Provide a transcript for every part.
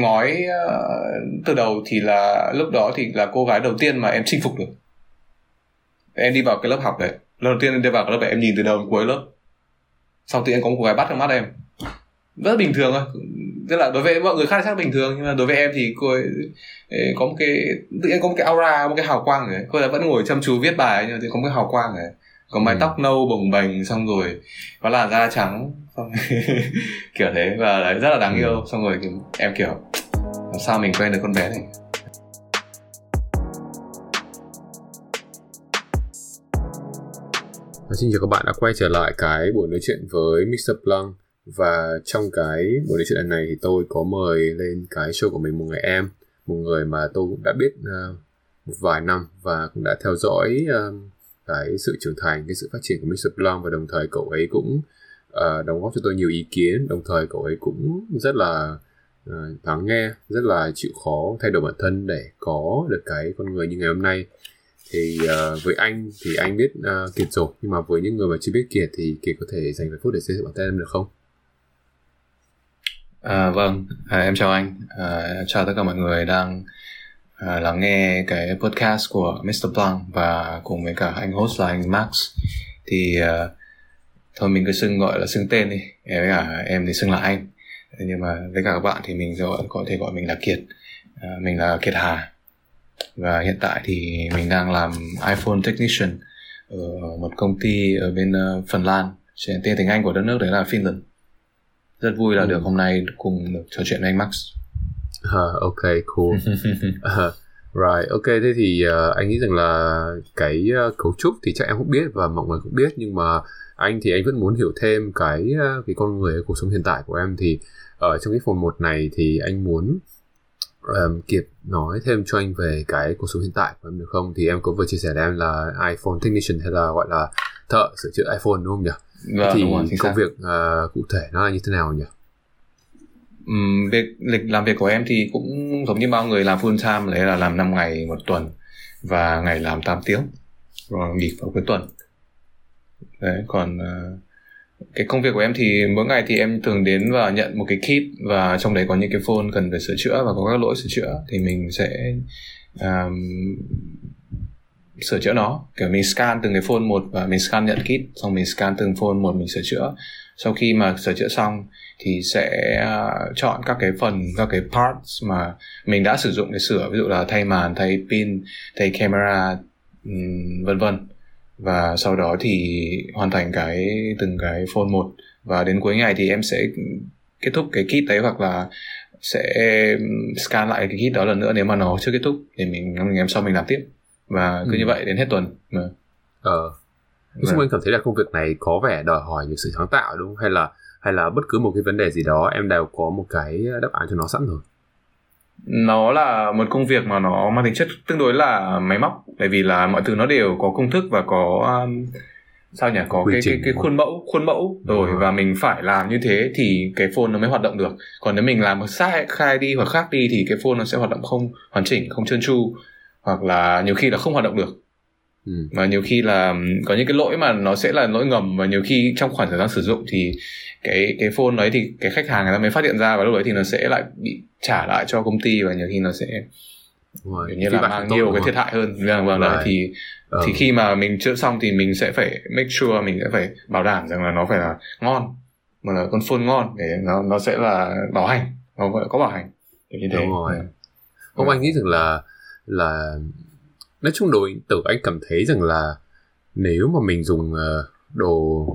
ngói ờ, từ đầu thì là, lúc đó thì là cô gái đầu tiên mà em chinh phục được. Em đi vào cái lớp học đấy. Lần đầu tiên em đi vào cái lớp đấy, em nhìn từ đầu đến cuối lớp. Sau thì em có một cô gái bắt trong mắt em. Rất bình thường thôi. Tức là đối với mọi người khác chắc bình thường, nhưng mà đối với em thì cô ấy ờ, có một cái, tự nhiên có một cái aura, một cái hào quang đấy cô ấy vẫn ngồi chăm chú viết bài, nhưng mà thì có một cái hào quang đấy có mái ừ. tóc nâu bồng bềnh xong rồi có làn da trắng xong kiểu thế và đấy rất là đáng ừ. yêu xong rồi em kiểu làm sao mình quen được con bé này Xin chào các bạn đã quay trở lại cái buổi nói chuyện với Mr. Blanc và trong cái buổi nói chuyện lần này thì tôi có mời lên cái show của mình một người em một người mà tôi cũng đã biết uh, một vài năm và cũng đã theo dõi uh, cái sự trưởng thành cái sự phát triển của Mr. Blanc và đồng thời cậu ấy cũng uh, đóng góp cho tôi nhiều ý kiến. Đồng thời cậu ấy cũng rất là uh, lắng nghe rất là chịu khó thay đổi bản thân để có được cái con người như ngày hôm nay. Thì uh, với anh thì anh biết uh, kiệt rồi nhưng mà với những người mà chưa biết kiệt thì kiệt có thể dành vài phút để giới thiệu bản thân em được không? À, vâng à, em chào anh. À, chào tất cả mọi người đang à, lắng nghe cái podcast của Mr. Blanc và cùng với cả anh host là anh Max. Thì à, thôi mình cứ xưng gọi là xưng tên đi. Với cả em thì xưng là anh. Nhưng mà với cả các bạn thì mình gọi có thể gọi mình là Kiệt. À, mình là Kiệt Hà. Và hiện tại thì mình đang làm iPhone technician ở một công ty ở bên uh, Phần Lan tên tiếng Anh của đất nước đấy là Finland. Rất vui là ừ. được hôm nay cùng được trò chuyện với anh Max uh, ok cool uh, Right, ok thế thì uh, anh nghĩ rằng là cái uh, cấu trúc thì chắc em cũng biết và mọi người cũng biết nhưng mà anh thì anh vẫn muốn hiểu thêm cái uh, cái con người cuộc sống hiện tại của em thì ở trong cái phần một này thì anh muốn um, Kiệt nói thêm cho anh về cái cuộc sống hiện tại của em được không? Thì em có vừa chia sẻ với em là iPhone technician hay là gọi là thợ sửa chữa iPhone đúng không nhỉ? Vâng, thì rồi, công việc uh, cụ thể nó là như thế nào nhỉ? Um, việc lịch làm việc của em thì cũng giống như bao người làm full time đấy là làm 5 ngày một tuần và ngày làm 8 tiếng rồi nghỉ vào cuối tuần. Đấy còn uh, cái công việc của em thì mỗi ngày thì em thường đến và nhận một cái kit và trong đấy có những cái phone cần phải sửa chữa và có các lỗi sửa chữa thì mình sẽ um, sửa chữa nó. Kiểu mình scan từng cái phone một và mình scan nhận kit xong mình scan từng phone một mình sửa chữa sau khi mà sửa chữa xong thì sẽ uh, chọn các cái phần các cái parts mà mình đã sử dụng để sửa. Ví dụ là thay màn thay pin thay camera um, vân vân. Và sau đó thì hoàn thành cái từng cái phone một. Và đến cuối ngày thì em sẽ kết thúc cái kit đấy hoặc là sẽ scan lại cái kit đó lần nữa nếu mà nó chưa kết thúc thì mình ngày hôm sau mình làm tiếp. Và cứ ừ. như vậy đến hết tuần. Mà. ờ Nói chung vâng. em cảm thấy là công việc này có vẻ đòi hỏi nhiều sự sáng tạo đúng không? Hay là hay là bất cứ một cái vấn đề gì đó em đều có một cái đáp án cho nó sẵn rồi? Nó là một công việc mà nó mang tính chất tương đối là máy móc bởi vì là mọi thứ nó đều có công thức và có um, sao nhỉ? Có cái, cái cái khuôn mẫu khuôn mẫu. Rồi và mình phải làm như thế thì cái phone nó mới hoạt động được. Còn nếu mình làm sai khai đi hoặc khác đi thì cái phone nó sẽ hoạt động không hoàn chỉnh không trơn tru hoặc là nhiều khi là không hoạt động được ừ. và nhiều khi là có những cái lỗi mà nó sẽ là lỗi ngầm và nhiều khi trong khoảng thời gian sử dụng thì cái cái phone đấy thì cái khách hàng người ta mới phát hiện ra và lúc đấy thì nó sẽ lại bị trả lại cho công ty và nhiều khi nó sẽ rồi, như là mang nhiều cái thiệt hại hơn. Vâng vâng đấy thì ừ. thì khi mà mình chữa xong thì mình sẽ phải make sure mình sẽ phải bảo đảm rằng là nó phải là ngon mà là con phone ngon để nó nó sẽ là bảo hành nó có bảo hành. Như thế. Đúng rồi. Không anh nghĩ rằng là là nói chung đối tử anh cảm thấy rằng là nếu mà mình dùng ờ, đồ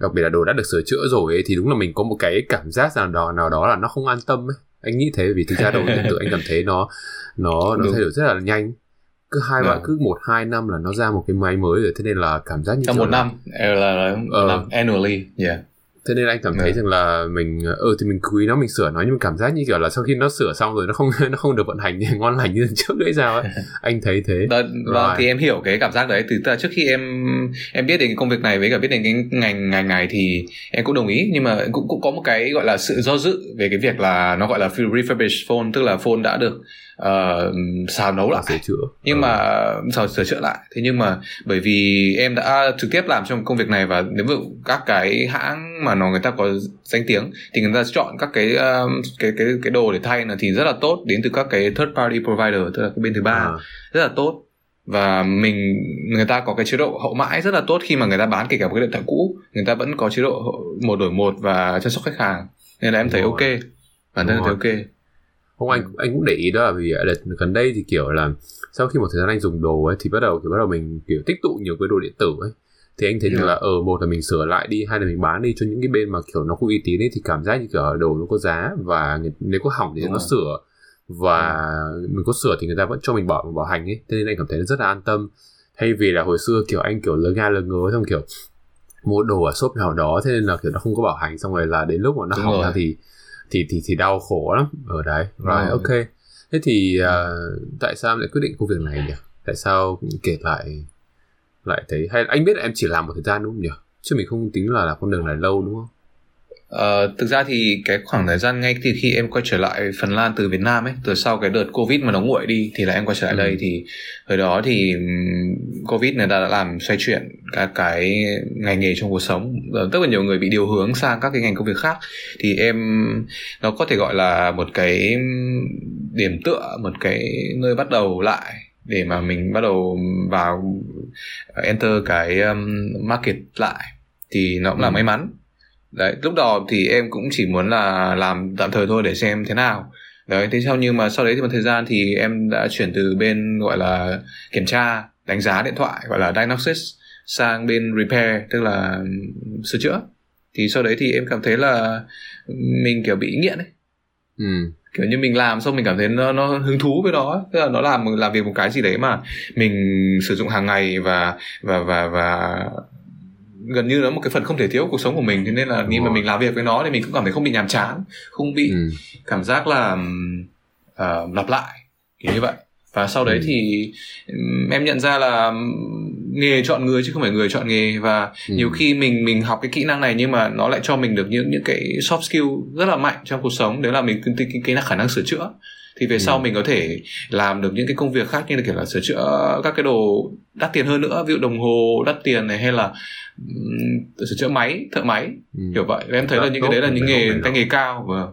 đặc biệt là đồ đã được sửa chữa rồi ấy, thì đúng là mình có một cái cảm giác nào đó nào đó là nó không an tâm ấy. Anh nghĩ thế vì thực ra đầu tiên tự anh cảm thấy nó nó nó thay đổi rất là nhanh. Cứ hai bạn cứ một hai năm là nó ra một cái máy mới rồi thế nên là cảm giác như trong một năm là, là, là annually yeah thế nên anh cảm thấy yeah. rằng là mình ừ thì mình quý nó mình sửa nó nhưng mà cảm giác như kiểu là sau khi nó sửa xong rồi nó không nó không được vận hành ngon lành như trước nữa sao ấy. Anh thấy thế. Đó, vâng thì em hiểu cái cảm giác đấy. Từ trước khi em em biết đến cái công việc này với cả biết đến cái ngành ngành này thì em cũng đồng ý. Nhưng mà cũng cũng có một cái gọi là sự do dự về cái việc là nó gọi là refurbished phone tức là phone đã được uh, xào nấu lại. Sửa chữa. Nhưng ừ. mà sửa, sửa chữa lại. Thế nhưng mà bởi vì em đã trực tiếp làm trong công việc này và nếu dụ các cái hãng mà nó người ta có danh tiếng thì người ta chọn các cái uh, cái cái cái đồ để thay là thì rất là tốt đến từ các cái third party provider tức là cái bên thứ ba. À. rất là tốt. Và mình người ta có cái chế độ hậu mãi rất là tốt khi mà người ta bán kể cả một cái điện thoại cũ người ta vẫn có chế độ một đổi một và chăm sóc khách hàng. Nên là em thấy ok. bản thân thấy ok không anh anh cũng để ý đó là vì đợt gần đây thì kiểu là sau khi một thời gian anh dùng đồ ấy thì bắt đầu kiểu bắt đầu mình kiểu tích tụ nhiều cái đồ điện tử ấy thì anh thấy rằng Ừ. là ở một là mình sửa lại đi hai là mình bán đi cho những cái bên mà kiểu nó không uy tín ấy thì cảm giác như kiểu đồ nó có giá và nếu có hỏng thì Đúng nó rồi. sửa và mình có sửa thì người ta vẫn cho mình bỏ bảo hành ấy thế nên anh cảm thấy rất là an tâm thay vì là hồi xưa kiểu anh kiểu lớn ga lớn ngớ xong kiểu mua đồ ở shop nào đó thế nên là kiểu nó không có bảo hành xong rồi là đến lúc mà nó Đúng hỏng rồi. ra thì thì thì thì đau khổ lắm. Ở đấy rồi Rồi. ok. Thế thì à, tại sao em lại quyết định công việc này nhỉ? Tại sao kể lại lại thấy hay anh biết là em chỉ làm một thời gian đúng không nhỉ? Chứ mình không tính là làm con đường này lâu đúng không Ờ, thực ra thì cái khoảng thời gian ngay từ khi em quay trở lại Phần Lan từ Việt Nam ấy, từ sau cái đợt Covid mà nó nguội đi thì là em quay trở lại Ừ. đây thì hồi đó thì Covid ta đã làm xoay chuyển các cái ngành nghề trong cuộc sống. Ờ, Tức là nhiều người bị điều hướng sang các cái ngành công việc khác thì em nó có thể gọi là một cái điểm tựa, một cái nơi bắt đầu lại để mà mình bắt đầu vào enter cái um, market lại thì nó cũng là Ừ. may mắn đấy lúc đó thì em cũng chỉ muốn là làm tạm thời thôi để xem thế nào. Đấy thế sau nhưng mà sau đấy thì một thời gian thì em đã chuyển từ bên gọi là kiểm tra đánh giá điện thoại gọi là diagnosis sang bên repair tức là sửa chữa. Thì sau đấy thì em cảm thấy là mình kiểu bị nghiện ấy. Ừ. Kiểu như mình làm xong mình cảm thấy nó nó hứng thú với nó tức là nó làm làm việc một cái gì đấy mà mình sử dụng hàng ngày và và và và gần như nó một cái phần không thể thiếu cuộc sống của mình thế nên là khi mà mình làm việc với nó thì mình cũng cảm thấy không bị nhàm chán không bị ừ. cảm giác là ờ, lặp lại kiểu như vậy. Và sau đấy Ừ. thì em nhận ra là nghề chọn người chứ không phải người chọn nghề. Và Ừ. nhiều khi mình mình học cái kỹ năng này nhưng mà nó lại cho mình được những những cái soft skill rất là mạnh trong cuộc sống. Đấy là mình cái, cái, cái khả năng sửa chữa thì về Ừ. sau mình có thể làm được những cái công việc khác như là kiểu là sửa chữa các cái đồ đắt tiền hơn nữa ví dụ đồng hồ đắt tiền này hay là ừm, sửa chữa máy thợ máy ừ. kiểu vậy em thấy là Dạ, những cái đấy là những nghề tay đâu. nghề cao và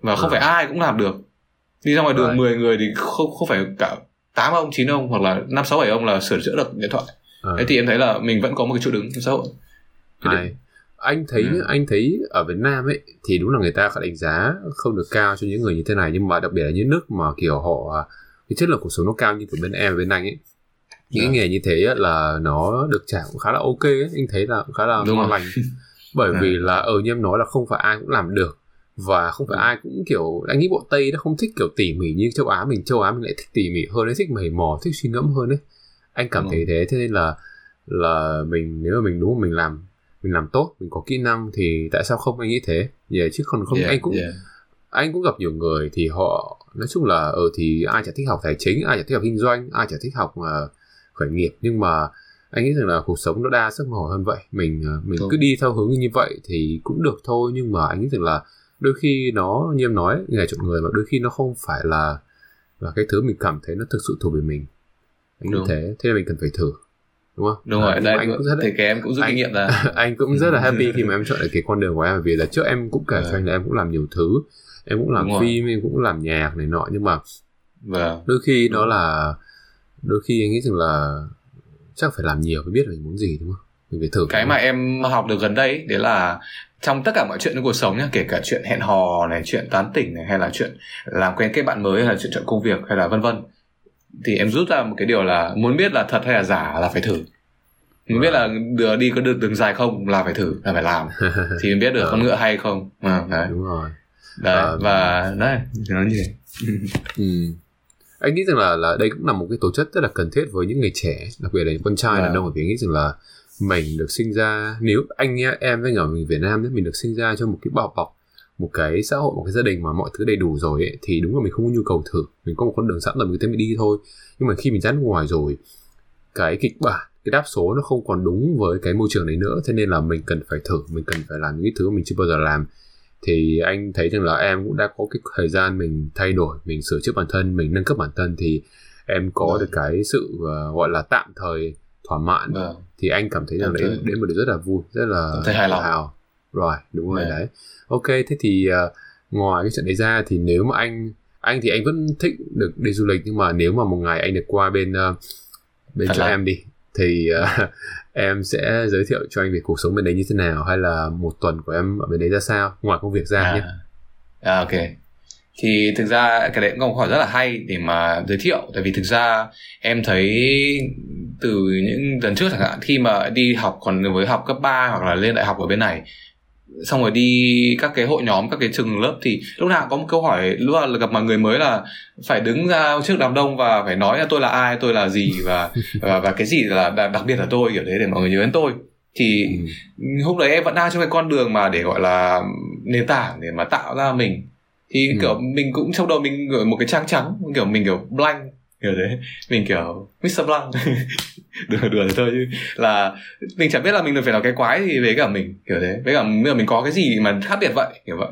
và không Vâng. phải ai cũng làm được đi ra ngoài đường Right. 10 người thì không không phải cả 8 ông 9 ông hoặc là 5 6 7 ông là sửa chữa được điện thoại Ờ. thế thì em thấy là mình vẫn có một cái chỗ đứng trong xã hội. Anh thấy Ừ. anh thấy ở Việt Nam ấy thì đúng là người ta có đánh giá không được cao cho những người như thế này nhưng mà đặc biệt là những nước mà kiểu họ cái chất lượng cuộc sống nó cao như kiểu bên em bên anh ấy những cái Dạ. nghề như thế á, là nó được trả cũng khá là ok ấy. anh thấy là cũng khá là ngon lành bởi Dạ. vì là ở như em nói là không phải ai cũng làm được và không phải Ừ. ai cũng kiểu anh nghĩ bộ tây nó không thích kiểu tỉ mỉ như châu á mình châu á mình lại thích tỉ mỉ hơn ấy thích mày mò thích suy ngẫm hơn ấy anh cảm thấy thế thế nên là là mình nếu mà mình đúng mình làm mình làm tốt mình có kỹ năng thì tại sao không anh nghĩ thế? Yeah, chứ còn không Yeah, anh cũng yeah. anh cũng gặp nhiều người thì họ nói chung là ở thì ai chả thích học tài chính ai chả thích học kinh doanh ai chả thích học uh, khởi nghiệp. Nhưng mà anh nghĩ rằng là cuộc sống nó đa sắc màu hơn vậy. Mình ờ, mình Đúng. cứ đi theo hướng như vậy thì cũng được thôi. Nhưng mà anh nghĩ rằng là đôi khi nó như em nói nghề chọn người mà đôi khi nó không phải là là cái thứ mình cảm thấy nó thực sự thuộc về mình. Anh Đúng. thế. Thế là mình cần phải thử đúng không? Đúng À, rồi mà đây anh cũng rất thì cái em cũng rút anh- kinh nghiệm ra. anh cũng rất là happy khi mà em chọn được cái con đường của em vì là trước em cũng kể cho Vâng. anh là em cũng làm nhiều thứ. Em cũng làm Đúng rồi. phim em cũng làm nhạc này nọ nhưng mà và đôi khi Đúng. là đôi khi anh nghĩ rằng là chắc phải làm nhiều mới biết là mình muốn gì đúng không? Mình phải thử cái mà em học được gần đây ấy, đấy là trong tất cả mọi chuyện trong cuộc sống nhá kể cả chuyện hẹn hò này chuyện tán tỉnh này hay là chuyện làm quen kết bạn mới hay là chuyện chọn công việc hay là vân vân thì em rút ra một cái điều là muốn biết là thật hay là giả là phải thử muốn biết là đường đi có được đường dài không là phải thử là phải làm thì mới biết được Ờ. con ngựa hay không à, đấy, đúng rồi đấy. Ờ. và đấy thì nó như thế ừ. anh nghĩ rằng là là đây cũng là một cái tố chất rất là cần thiết với những người trẻ đặc biệt là những con trai Vâng. đàn ông bởi vì anh nghĩ rằng là mình được sinh ra nếu anh em với ở mình Việt Nam nhé mình được sinh ra trong một cái bao bọc một cái xã hội một cái gia đình mà mọi thứ đầy đủ rồi ấy, thì đúng là mình không có nhu cầu thử. Mình có một con đường sẵn rồi mình cứ thế mình đi thôi. Nhưng mà khi mình ra nước ngoài rồi cái kịch bản cái đáp số nó không còn đúng với cái môi trường đấy nữa. Thế nên là mình cần phải thử mình cần phải làm những cái thứ mà mình chưa bao giờ làm. Thì anh thấy rằng là em cũng đã có cái thời gian mình thay đổi mình sửa chữa bản thân mình nâng cấp bản thân thì em có Vâng. được cái sự uh, gọi là tạm thời thỏa mãn. Vâng. Thì anh cảm thấy rằng đấy đấy một điều rất là vui rất là thấy hài lòng. tự hào rồi đúng rồi Dạ. đấy ok thế thì uh, ngoài cái chuyện đấy ra thì nếu mà anh anh thì anh vẫn thích được đi du lịch nhưng mà nếu mà một ngày anh được qua bên uh, bên Phần chỗ Lan. em đi thì uh, em sẽ giới thiệu cho anh về cuộc sống bên đấy như thế nào hay là một tuần của em ở bên đấy ra sao ngoài công việc ra nhé à, à ok thì thực ra cái đấy cũng là một hỏi rất là hay để mà giới thiệu tại vì thực ra em thấy từ những lần trước chẳng hạn khi mà đi học còn với học cấp 3 hoặc là lên đại học ở bên này xong rồi đi các cái hội nhóm các cái trường lớp thì lúc nào có một câu hỏi lúc nào gặp mọi người mới là phải đứng ra trước đám đông và phải nói là tôi là ai tôi là gì và và, và cái gì là đặc đặc biệt là tôi kiểu thế để mọi người nhớ đến tôi thì ừ. lúc đấy em vẫn đang trong cái con đường mà để gọi là nền tảng để mà tạo ra mình thì Ừ. kiểu mình cũng trong đầu mình gửi một cái trang trắng kiểu mình kiểu blank kiểu thế mình kiểu Mr. Blank đùa đùa thế thôi chứ là mình chẳng biết là mình phải làm cái quái gì với cả mình kiểu thế. Với cả bây giờ mình có cái gì mà khác biệt vậy kiểu vậy.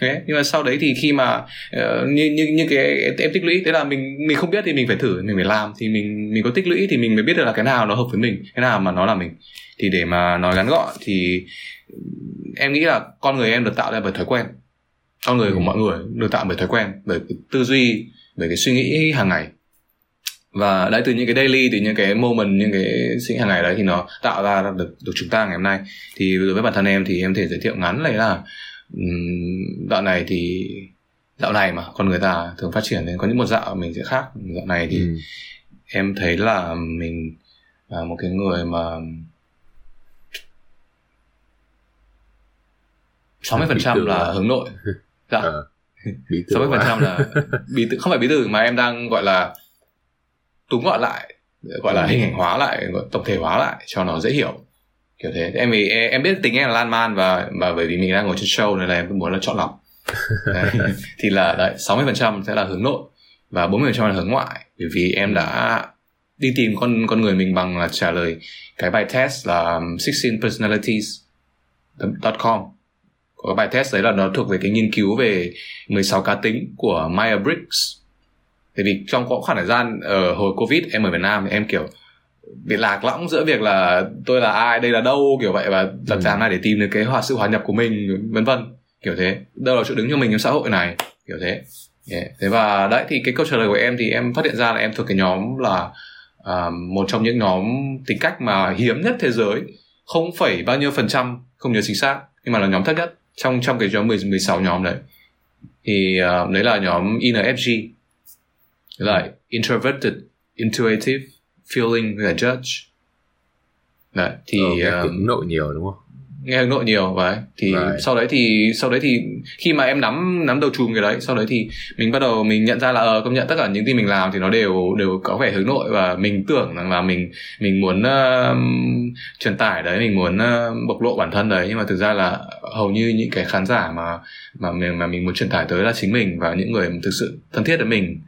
Thế nhưng mà sau đấy thì khi mà ờ, như như như cái em tích lũy thế là mình mình không biết thì mình phải thử mình phải làm. Thì mình mình có tích lũy thì mình mới biết được là cái nào nó hợp với mình cái nào mà nó là mình. Thì để mà nói ngắn gọn thì em nghĩ là con người em được tạo ra bởi thói quen. Con người của Ừ. mọi người được tạo bởi thói quen bởi tư duy bởi cái suy nghĩ hàng ngày và đấy từ những cái daily từ những cái moment những cái nghĩ hàng ngày đấy thì nó tạo ra được được chúng ta ngày hôm nay. Thì đối với bản thân em thì em thể giới thiệu ngắn này là um, dạo này thì dạo này mà con người ta thường phát triển nên có những một dạo mình sẽ khác. Dạo này thì Ừ. em thấy là mình là một cái người mà 60% là hướng nội. Dạ. Ờ. mươi phần trăm là bí thư không phải bí thư mà em đang gọi là túm gọn lại gọi là Ừ. hình ảnh hóa lại tổng thể hóa lại cho nó dễ hiểu. Kiểu thế. Em vì em, biết tính em là lan man và và bởi vì mình đang ngồi trên show nên là em muốn là chọn lọc. Đấy. thì là đấy 60 phần trăm sẽ là hướng nội và 40 phần trăm là hướng ngoại. Bởi vì em đã đi tìm con con người mình bằng là trả lời cái bài test là 16 personalities com. Có cái bài test đấy là nó thuộc về cái nghiên cứu về 16 cá tính của Myers-Briggs tại vì trong có khoảng thời gian ở hồi Covid em ở Việt Nam thì em kiểu bị lạc lõng giữa việc là tôi là ai đây là đâu kiểu vậy và làm Ừ. sao này để tìm được cái hòa sự hòa nhập của mình vân vân kiểu thế đâu là chỗ đứng cho mình trong xã hội này kiểu thế Yeah. thế và đấy thì cái câu trả lời của em thì em phát hiện ra là em thuộc cái nhóm là à, một trong những nhóm tính cách mà hiếm nhất thế giới không phẩy bao nhiêu phần trăm không nhớ chính xác nhưng mà là nhóm thấp nhất trong trong cái nhóm 10, 16 nhóm đấy thì uh, đấy là nhóm INFJ Là introverted intuitive feeling và judge. Đấy thì Ờ, nghe um, hướng nội nhiều đúng không? nghe hướng nội nhiều vậy thì Right. sau đấy thì sau đấy thì khi mà em nắm nắm đầu chùm cái đấy sau đấy thì mình bắt đầu mình nhận ra là ờ công nhận tất cả những gì mình làm thì nó đều đều có vẻ hướng nội và mình tưởng rằng là mình mình muốn uh, truyền tải đấy mình muốn uh, bộc lộ bản thân đấy. Nhưng mà thực ra là hầu như những cái khán giả mà mà mình mà mình muốn truyền tải tới là chính mình và những người thực sự thân thiết với mình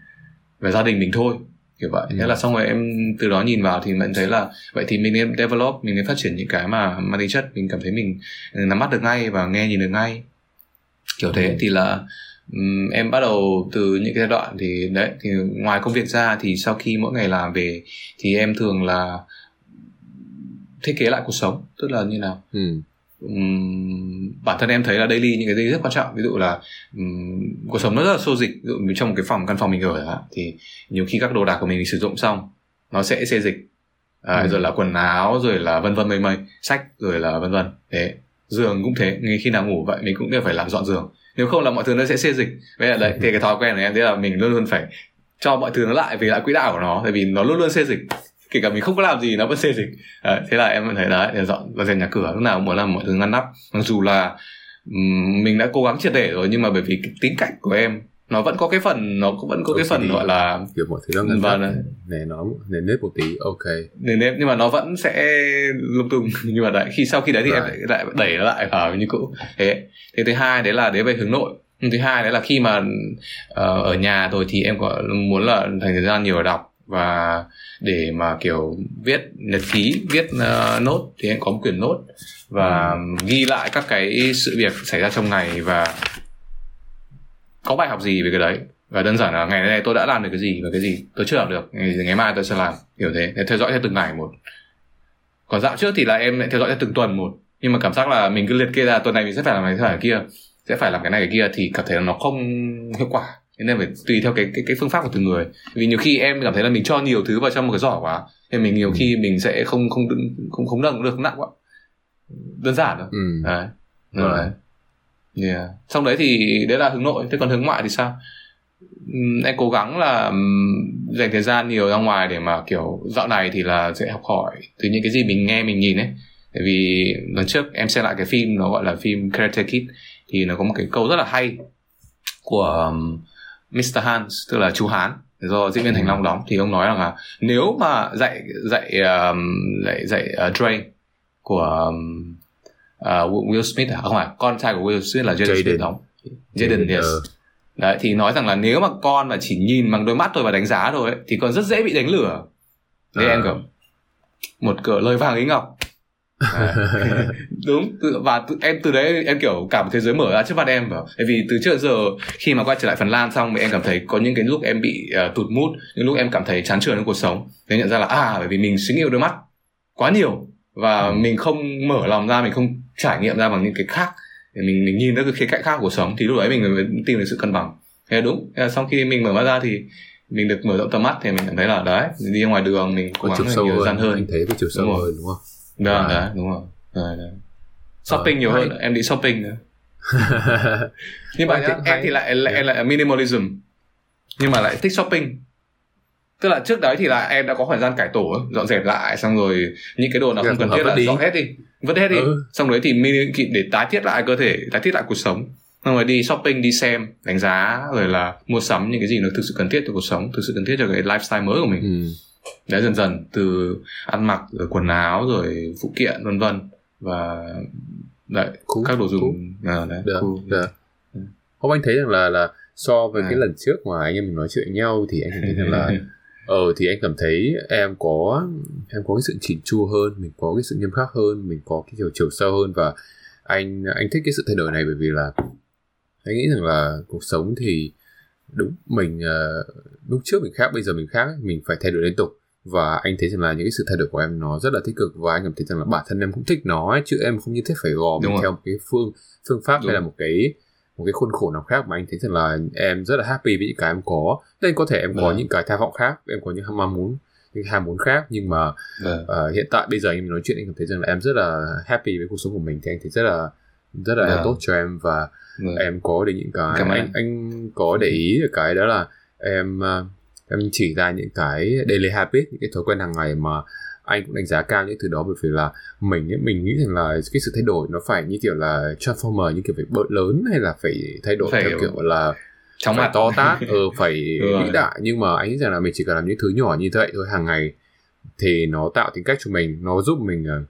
và gia đình mình thôi kiểu vậy Ừ. thế là xong rồi em từ đó nhìn vào thì mình thấy là vậy thì mình nên develop mình nên phát triển những cái mà mang tính chất mình cảm thấy mình nắm bắt được ngay và nghe nhìn được ngay kiểu thế Ừ. thì là ừm, em bắt đầu từ những cái giai đoạn thì đấy thì ngoài công việc ra thì sau khi mỗi ngày làm về thì em thường là thiết kế lại cuộc sống tức là như nào ừ. Bản thân em thấy là daily những cái gì rất quan trọng. Ví dụ là ừm, cuộc sống nó rất là xô dịch. Ví dụ như trong một cái phòng căn phòng mình ở hạn, thì nhiều khi các đồ đạc của mình, mình sử dụng xong nó sẽ xê dịch. À, Ừ. rồi là quần áo rồi là vân vân mây mây sách rồi là vân vân. Thế giường cũng thế. Ngay khi nào ngủ vậy mình cũng đều phải làm dọn giường. Nếu không là mọi thứ nó sẽ xê dịch. Vậy là đấy thì cái thói quen của em thế là mình luôn luôn phải cho mọi thứ nó lại về lại quỹ đạo của nó tại vì nó luôn luôn xê dịch kể cả mình không có làm gì nó vẫn xê dịch. Đấy, thế là em thấy đấy để dọn dọn dẹp nhà cửa lúc nào cũng muốn làm mọi thứ ngăn nắp. Mặc dù là mình đã cố gắng triệt để rồi nhưng mà bởi vì cái tính cách của em nó vẫn có cái phần nó cũng vẫn có cái phần OCD. gọi là kiểu mọi thứ nó ngăn Vâng, nắp nề nó nề nếp một tí ok. Nền nếp nhưng mà nó vẫn sẽ lung tung. Nhưng mà đấy khi sau khi đấy thì em Right. lại, lại đẩy nó lại vào như cũ. Thế thế thứ hai đấy là đấy về hướng nội. Thứ hai đấy là khi mà ờ, ở nhà rồi thì em có muốn là dành thời gian nhiều để đọc và để mà kiểu viết nhật ký viết uh, nốt thì anh có một quyển nốt và ghi lại các cái sự việc xảy ra trong ngày và có bài học gì về cái đấy. Và đơn giản là ngày nay tôi đã làm được cái gì và cái gì tôi chưa làm được ngày, ngày mai tôi sẽ làm kiểu thế. Để theo dõi theo từng ngày một. Còn dạo trước thì là em lại theo dõi theo từng tuần một. Nhưng mà cảm giác là mình cứ liệt kê ra tuần này mình sẽ phải làm cái này cái kia sẽ phải làm cái này cái kia thì cảm thấy là nó không hiệu quả nên phải tùy theo cái cái cái phương pháp của từng người. Vì nhiều khi em cảm thấy là mình cho nhiều thứ vào trong một cái giỏ quá thì mình nhiều ừ. khi mình sẽ không không không không nâng được nặng quá. Đơn giản thôi. Ừ. đấy. Rồi. Đấy. Yeah. xong đấy thì đấy là hướng nội. Thế còn hướng ngoại thì sao? Em cố gắng là dành thời gian nhiều ra ngoài để mà kiểu dạo này thì là sẽ học hỏi từ những cái gì mình nghe mình nhìn ấy. Tại vì lần trước em xem lại cái phim nó gọi là phim Karate Kid thì nó có một cái câu rất là hay của Mr. Hans tức là chú Hán. Do diễn viên Thành Long đóng thì ông nói rằng là nếu mà dạy dạy um, dạy dạy uh, Dre của um, uh, Will Smith à? Không phải con trai của Will Smith là Jaden Smith đóng. Jaden yes. đấy thì nói rằng là nếu mà con mà chỉ nhìn bằng đôi mắt thôi và đánh giá thôi ấy, thì con rất dễ bị đánh lửa à. em kiểu một cửa lời vàng ý ngọc đúng và em từ đấy em kiểu cả một thế giới mở ra trước mặt em vào bởi vì từ trước giờ khi mà quay trở lại phần lan xong thì em cảm thấy có những cái lúc em bị uh, tụt mút những lúc em cảm thấy chán chường trong cuộc sống. Thì nhận ra là à bởi vì mình suy nghĩ đôi mắt quá nhiều và ừ. mình không mở lòng ra mình không trải nghiệm ra bằng những cái khác để mình mình nhìn ra cái khía cạnh khác của cuộc sống thì lúc đấy mình mới tìm được sự cân bằng. Thế đúng thế sau khi mình mở mắt ra thì mình được mở rộng tầm mắt thì mình cảm thấy là đấy đi ngoài đường mình cố gắng nhiều hơn, gian hơn. anh thấy có chiều sâu hơn đúng không Vâng, à. đấy, đúng rồi. Đấy, đấy. Shopping ờ, nhiều hay. hơn, em đi shopping nữa. nhưng mà em, em thì lại lại, yeah. lại minimalism nhưng mà lại thích shopping tức là trước đấy thì là em đã có thời gian cải tổ dọn dẹp lại xong rồi những cái đồ nào không cần thiết là dọn hết đi vứt hết đi ừ. xong đấy thì để tái thiết lại cơ thể tái thiết lại cuộc sống xong rồi đi shopping đi xem đánh giá rồi là mua sắm những cái gì nó thực sự cần thiết cho cuộc sống thực sự cần thiết cho cái lifestyle mới của mình ừ đấy dần dần từ ăn mặc rồi quần áo rồi phụ kiện vân vân và đấy cool, các đồ dùng cool. à, đấy, được, cool. được. không anh thấy rằng là là so với à. cái lần trước mà anh em mình nói chuyện nhau thì anh thấy rằng là ờ thì anh cảm thấy em có em có cái sự chỉn chu hơn mình có cái sự nghiêm khắc hơn mình có cái chiều chiều sâu hơn và anh anh thích cái sự thay đổi này bởi vì là anh nghĩ rằng là cuộc sống thì đúng mình uh, lúc trước mình khác bây giờ mình khác mình phải thay đổi liên tục và anh thấy rằng là những cái sự thay đổi của em nó rất là tích cực và anh cảm thấy rằng là bản thân em cũng thích nó ấy, chứ em không như thế phải gò mình theo một cái phương phương pháp đúng. hay là một cái một cái khuôn khổ nào khác mà anh thấy rằng là em rất là happy với những cái em có. Nên có thể em có những cái tham vọng khác em có những ham muốn những ham muốn khác nhưng mà uh, hiện tại bây giờ em nói chuyện anh cảm thấy rằng là em rất là happy với cuộc sống của mình thì anh thấy rất là rất là tốt cho em và Vâng. em có để những cái Cảm anh. anh có để ý được cái đó là em ờ, em chỉ ra những cái daily habit những cái thói quen hàng ngày mà anh cũng đánh giá cao những thứ đó bởi vì là mình mình nghĩ rằng là cái sự thay đổi nó phải như kiểu là transformer như kiểu phải bớt lớn hay là phải thay đổi phải theo kiểu là phải mặt. to tát ờ phải vĩ đại. Nhưng mà anh nghĩ rằng là mình chỉ cần làm những thứ nhỏ như vậy thôi hàng ngày thì nó tạo tính cách cho mình nó giúp mình uh,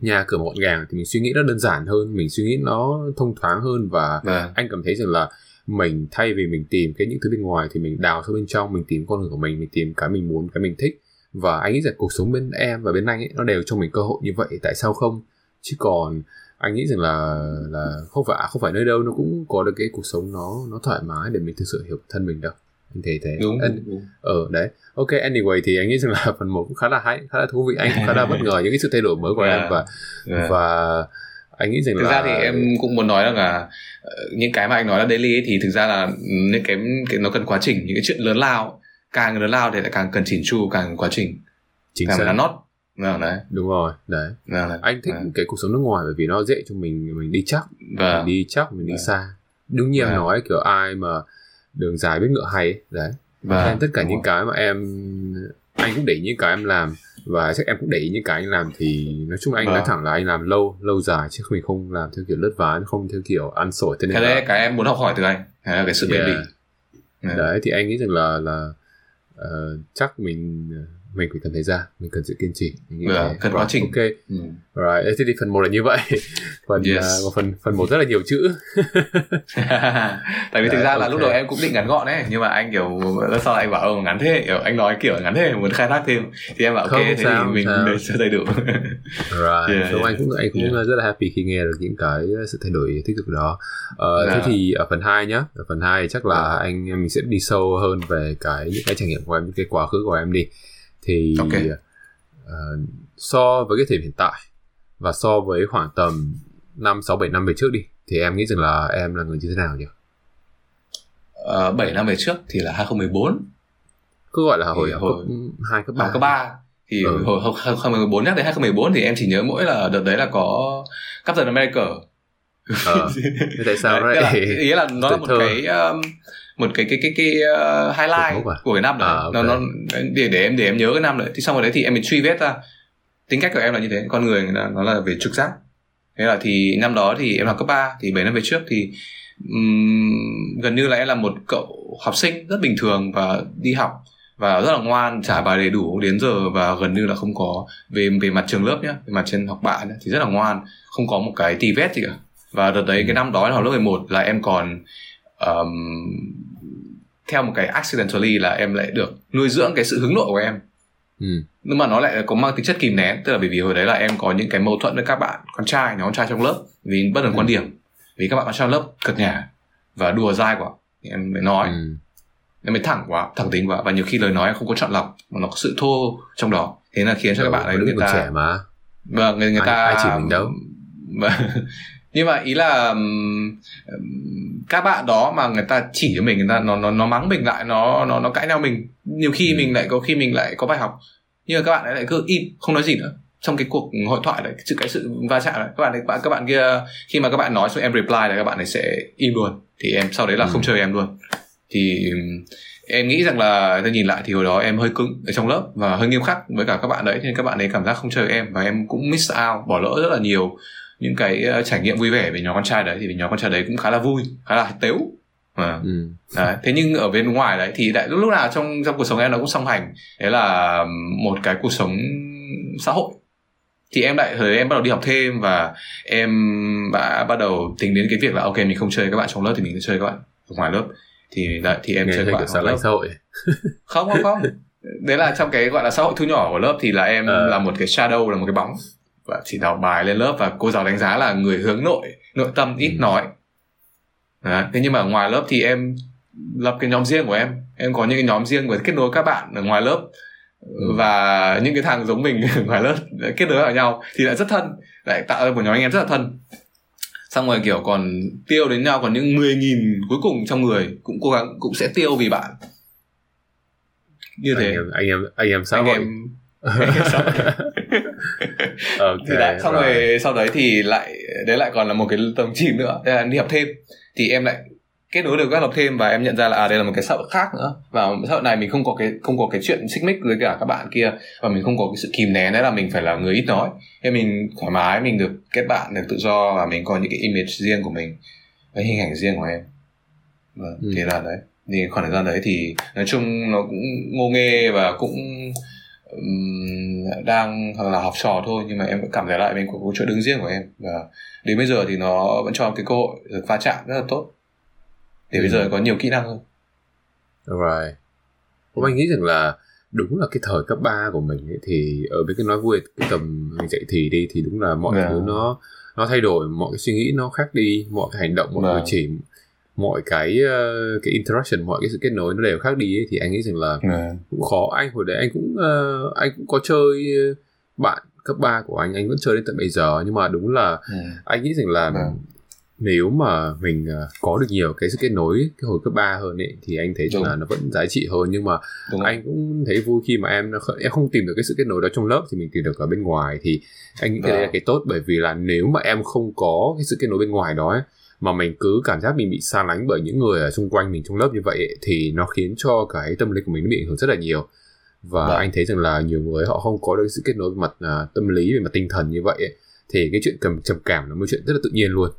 nhà cửa gọn gàng thì mình suy nghĩ nó đơn giản hơn mình suy nghĩ nó thông thoáng hơn và à. anh cảm thấy rằng là mình thay vì mình tìm cái những thứ bên ngoài thì mình đào sâu bên trong mình tìm con người của mình mình tìm cái mình muốn cái mình thích và anh nghĩ rằng cuộc sống bên em và bên anh ấy nó đều cho mình cơ hội như vậy tại sao không chứ còn anh nghĩ rằng là là không phải không phải nơi đâu nó cũng có được cái cuộc sống nó nó thoải mái để mình thực sự hiểu thân mình đâu anh thấy thế đúng, anh, đúng. ờ đấy ok anyway thì anh nghĩ rằng là phần một cũng khá là hay khá là thú vị anh cũng khá là bất ngờ những cái sự thay đổi mới của yeah. em và yeah. và anh nghĩ rằng thực là ra thì em cũng muốn nói rằng là ờ, những cái mà anh nói là daily ấy, thì thực ra là những cái, cái nó cần quá trình những cái chuyện lớn lao càng lớn lao thì lại càng cần chỉnh chu càng quá trình chính xác là nó Vâng, đấy. Đúng rồi, đấy. Vâng, đấy. Anh thích vâng. cái cuộc sống nước ngoài bởi vì nó dễ cho mình mình đi chắc, vâng. mình đi chắc, mình đi vâng. xa. Đúng như vâng. em nói kiểu ai mà đường dài biết ngựa hay ấy. đấy và vâng, tất cả những rồi. cái mà em anh cũng để những cái em làm và chắc em cũng để ý những cái anh làm thì nói chung anh vâng. nói thẳng là anh làm lâu lâu dài chứ mình không làm theo kiểu lướt ván không theo kiểu ăn sổi thế nên thế đấy cái em muốn học hỏi từ anh là cái sự bền bỉ yeah. đấy thì anh nghĩ rằng là là uh, chắc mình mình phải cần thời gian mình cần sự kiên trì mình nghĩ Dạ, thế. cần quá trình. ok ừ. right thế thì phần một là như vậy phần Yes. uh, phần phần một rất là nhiều chữ tại vì thực ra là ok. lúc đầu em cũng định ngắn gọn đấy nhưng mà anh kiểu lúc sau anh bảo ờ ngắn thế kiểu anh nói kiểu ngắn thế muốn khai thác thêm thì em bảo ok Không thế sao, thì mình sao. cho đầy đủ right Yeah, so yeah. anh cũng anh cũng Yeah. rất là happy khi nghe được những cái sự thay đổi tích cực đó Ờ, thế Dạ. thì ở phần 2 nhá ở phần 2 chắc là anh mình sẽ đi sâu hơn về cái những cái trải nghiệm của em những cái quá khứ của em đi thì Ok. ờ, so với cái thời điểm hiện tại và so với khoảng tầm 5 6 7 năm về trước đi thì em nghĩ rằng là em là người như thế nào nhỉ? uh, 7 năm về trước thì là 2014 Cứ gọi là hồi Thì hồi- cấp 2 cấp 3. học cấp 3 thì Ừ. hồi hồi 2014 nhắc đến 2014 thì em chỉ nhớ mỗi là đợt đấy là có Captain America Ờ, tại sao Đấy, đấy? là, ý là nó là một thơ. cái um, một cái cái cái cái uh, highlight à? của cái năm đấy. À, ok. nó nó để để em để em nhớ cái năm đấy. Thì xong rồi đấy thì em mới truy vết ra. Tính cách của em là như thế. Con người là, nó là về trực giác. Thế là thì năm đó thì em học cấp 3 thì 7 năm về trước thì ừm, gần như là em là một cậu học sinh rất bình thường và đi học và rất là ngoan trả bài đầy đủ đến giờ và gần như là không có về về mặt trường lớp nhá về mặt trên học bạn nhá, thì rất là ngoan không có một cái tì vết gì cả. Và đợt đấy cái năm đó là học lớp 11 là em còn um, theo một cái accidentally là em lại được nuôi dưỡng cái sự hướng nội của em Ừ. nhưng mà nó lại có mang tính chất kìm nén tức là bởi vì hồi đấy là em có những cái mâu thuẫn với các bạn con trai nhóm con trai trong lớp vì bất đồng quan điểm vì các bạn con trai lớp cật nhà và đùa dai quá thì em mới nói Ừ. em mới thẳng quá thẳng tính quá và nhiều khi lời nói em không có chọn lọc mà nó có sự thô trong đó thế là khiến cho các bạn ấy người ta trẻ mà. vâng người người Ai- ta ai chỉ mình đâu. Nhưng mà ý là ừm, các bạn đó mà người ta chỉ cho mình người ta nó nó nó mắng mình lại nó nó nó cãi nhau mình nhiều khi Ừ. mình lại có khi mình lại có bài học. Nhưng mà các bạn ấy lại cứ im không nói gì nữa. Trong cái cuộc hội thoại đấy sự cái sự va chạm đấy các bạn ấy, bạn các bạn kia khi mà các bạn nói xong em reply là các bạn ấy sẽ im luôn. Thì em sau đấy là Ừ. không chơi em luôn. Thì em nghĩ rằng là tôi nhìn lại thì hồi đó em hơi cứng ở trong lớp và hơi nghiêm khắc với cả các bạn đấy. Nên các bạn ấy cảm giác không chơi em và em cũng miss out bỏ lỡ rất là nhiều những cái ờ, trải nghiệm vui vẻ với nhóm con trai đấy thì nhóm con trai đấy cũng khá là vui khá là tếu à, Ừ. đấy. thế nhưng ở bên ngoài đấy thì đại lúc nào trong trong cuộc sống em nó cũng song hành đấy là một cái cuộc sống xã hội thì em lại thời em bắt đầu đi học thêm và em đã bắt đầu tính đến cái việc là ok mình không chơi các bạn trong lớp thì mình sẽ chơi các bạn ngoài lớp thì đấy, thì em Nghe chơi các bạn xã ngoài lớp xã hội. không không không đấy là trong cái gọi là xã hội thu nhỏ của lớp thì là em Ờ. là một cái shadow là một cái bóng và chỉ đọc bài lên lớp và cô giáo đánh giá là người hướng nội nội tâm ít Ừ. nói đấy. thế nhưng mà ở ngoài lớp thì em lập cái nhóm riêng của em em có những cái nhóm riêng để kết nối các bạn ở ngoài lớp Ừ. và những cái thằng giống mình ở ngoài lớp kết nối vào nhau thì lại rất thân lại tạo ra một nhóm anh em rất là thân xong rồi kiểu còn tiêu đến nhau còn những 10.000 cuối cùng trong người cũng cố gắng cũng sẽ tiêu vì bạn như thế Anh em anh em anh em xã anh hội. em anh em xã hội. Ok. thì đã, xong right. rồi sau đấy thì lại đấy lại còn là một cái tầng chìm nữa đây là đi học thêm thì em lại kết nối được các học thêm và em nhận ra là à đây là một cái xã hội khác nữa và xã hội này mình không có cái không có cái chuyện xích mích với cả các bạn kia và mình không có cái sự kìm nén đấy là mình phải là người ít nói nên mình thoải mái mình được kết bạn được tự do và mình có những cái image riêng của mình cái hình ảnh riêng của em vâng, Ừ. thì là đấy thì khoảng thời gian đấy thì nói chung nó cũng ngô nghê và cũng ừm, đang là học trò thôi nhưng mà em vẫn cảm thấy lại mình có một chỗ đứng riêng của em và đến bây giờ thì nó vẫn cho em cái cơ hội được va chạm rất là tốt để bây Ừ. giờ có nhiều kỹ năng hơn Right. Cũng anh nghĩ rằng là đúng là cái thời cấp 3 của mình ấy, thì ở bên cái nói vui cái tầm mình dậy thì đi thì đúng là mọi Dạ. thứ nó nó thay đổi mọi cái suy nghĩ nó khác đi mọi cái hành động mọi Dạ. cử chỉ mọi cái ờ, cái interaction mọi cái sự kết nối nó đều khác đi ấy, thì anh nghĩ rằng là cũng khó. Anh hồi đấy anh cũng ờ, anh cũng có chơi ờ, bạn cấp 3 của anh anh vẫn chơi đến tận bây giờ. Nhưng mà đúng là Ừ. anh nghĩ rằng là Vâng. nếu mà mình có được nhiều cái sự kết nối cái hồi cấp 3 hơn ấy thì anh thấy rằng là nó vẫn giá trị hơn. Nhưng mà đúng anh cũng thấy vui khi mà em em không tìm được cái sự kết nối đó trong lớp thì mình tìm được ở bên ngoài. Thì anh nghĩ cái đấy là cái tốt bởi vì là nếu mà em không có cái sự kết nối bên ngoài đó ấy, mà mình cứ cảm giác mình bị xa lánh bởi những người ở xung quanh mình trong lớp như vậy ấy, thì nó khiến cho cái tâm lý của mình nó bị ảnh hưởng rất là nhiều. Và Vâng. anh thấy rằng là nhiều người họ không có được sự kết nối về mặt à, tâm lý về mặt tinh thần như vậy ấy, thì cái chuyện cầm trầm cảm là một chuyện rất là tự nhiên luôn.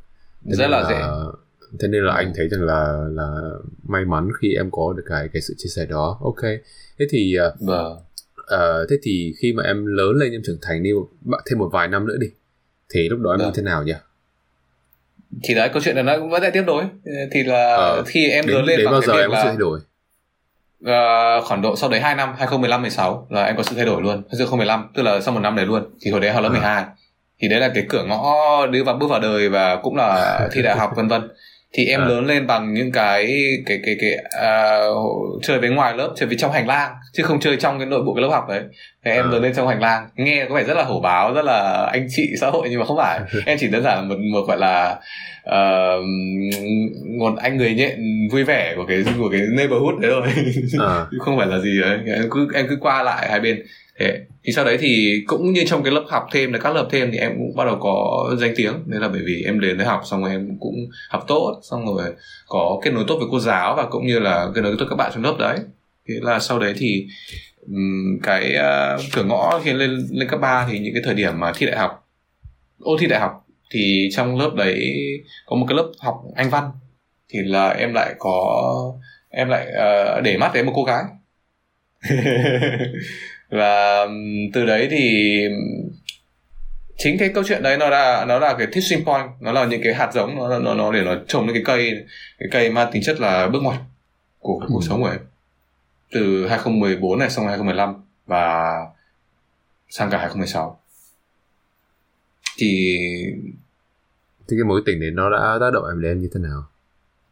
Thế rất nên là dễ. thế nên là Ừ. anh thấy rằng là là may mắn khi em có được cái cái sự chia sẻ đó. Ok. Thế thì vâng. uh, thế thì khi mà em lớn lên em trưởng thành đi bạn thêm một vài năm nữa đi thì lúc đó em Dạ. như thế nào nhỉ thì đấy câu chuyện là nó cũng vẫn lại tiếp nối. Thì là Ờ, khi em lớn lên đến bao giờ em có sự thay đổi? Ờ, khoảng độ sau đấy 2 năm 2015 16 là em có sự thay đổi luôn. 2015 tức là sau một năm đấy luôn. Thì hồi đấy học lớp À. 12 thì đấy là cái cửa ngõ đưa vào bước vào đời và cũng là thi đại học vân vân thì em À. lớn lên bằng những cái cái cái cái à, chơi với ngoài lớp chơi với trong hành lang chứ không chơi trong cái nội bộ cái lớp học đấy thì em À. lớn lên trong hành lang nghe có vẻ rất là hổ báo rất là anh chị xã hội nhưng mà không phải em chỉ đơn giản là một một gọi là uh, một anh người nhện vui vẻ của cái của cái neighborhood đấy rồi à, không phải là gì đấy. Em cứ em cứ qua lại hai bên. Thế thì sau đấy thì cũng như trong cái lớp học thêm là các lớp thêm thì em cũng bắt đầu có danh tiếng. Đấy là bởi vì em đến đấy học xong rồi em cũng học tốt xong rồi có kết nối tốt với cô giáo và cũng như là kết nối tốt với các bạn trong lớp đấy. Thế là sau đấy thì cái uh, cửa ngõ khi lên lên cấp 3 thì những cái thời điểm mà thi đại học ôn thi đại học thì trong lớp đấy có một cái lớp học anh văn. Thì là em lại có em lại ờ, để mắt đến một cô gái. Và từ đấy thì chính cái câu chuyện đấy nó là nó là cái teaching point nó là những cái hạt giống nó nó nó để nó trồng lên cái cây cái cây mang tính chất là bước ngoặt của cuộc Ừ. sống của em. Từ 2014 này xong 2015 và sang cả 2016 thì thì cái mối tình đấy nó đã tác động em đến em như thế nào?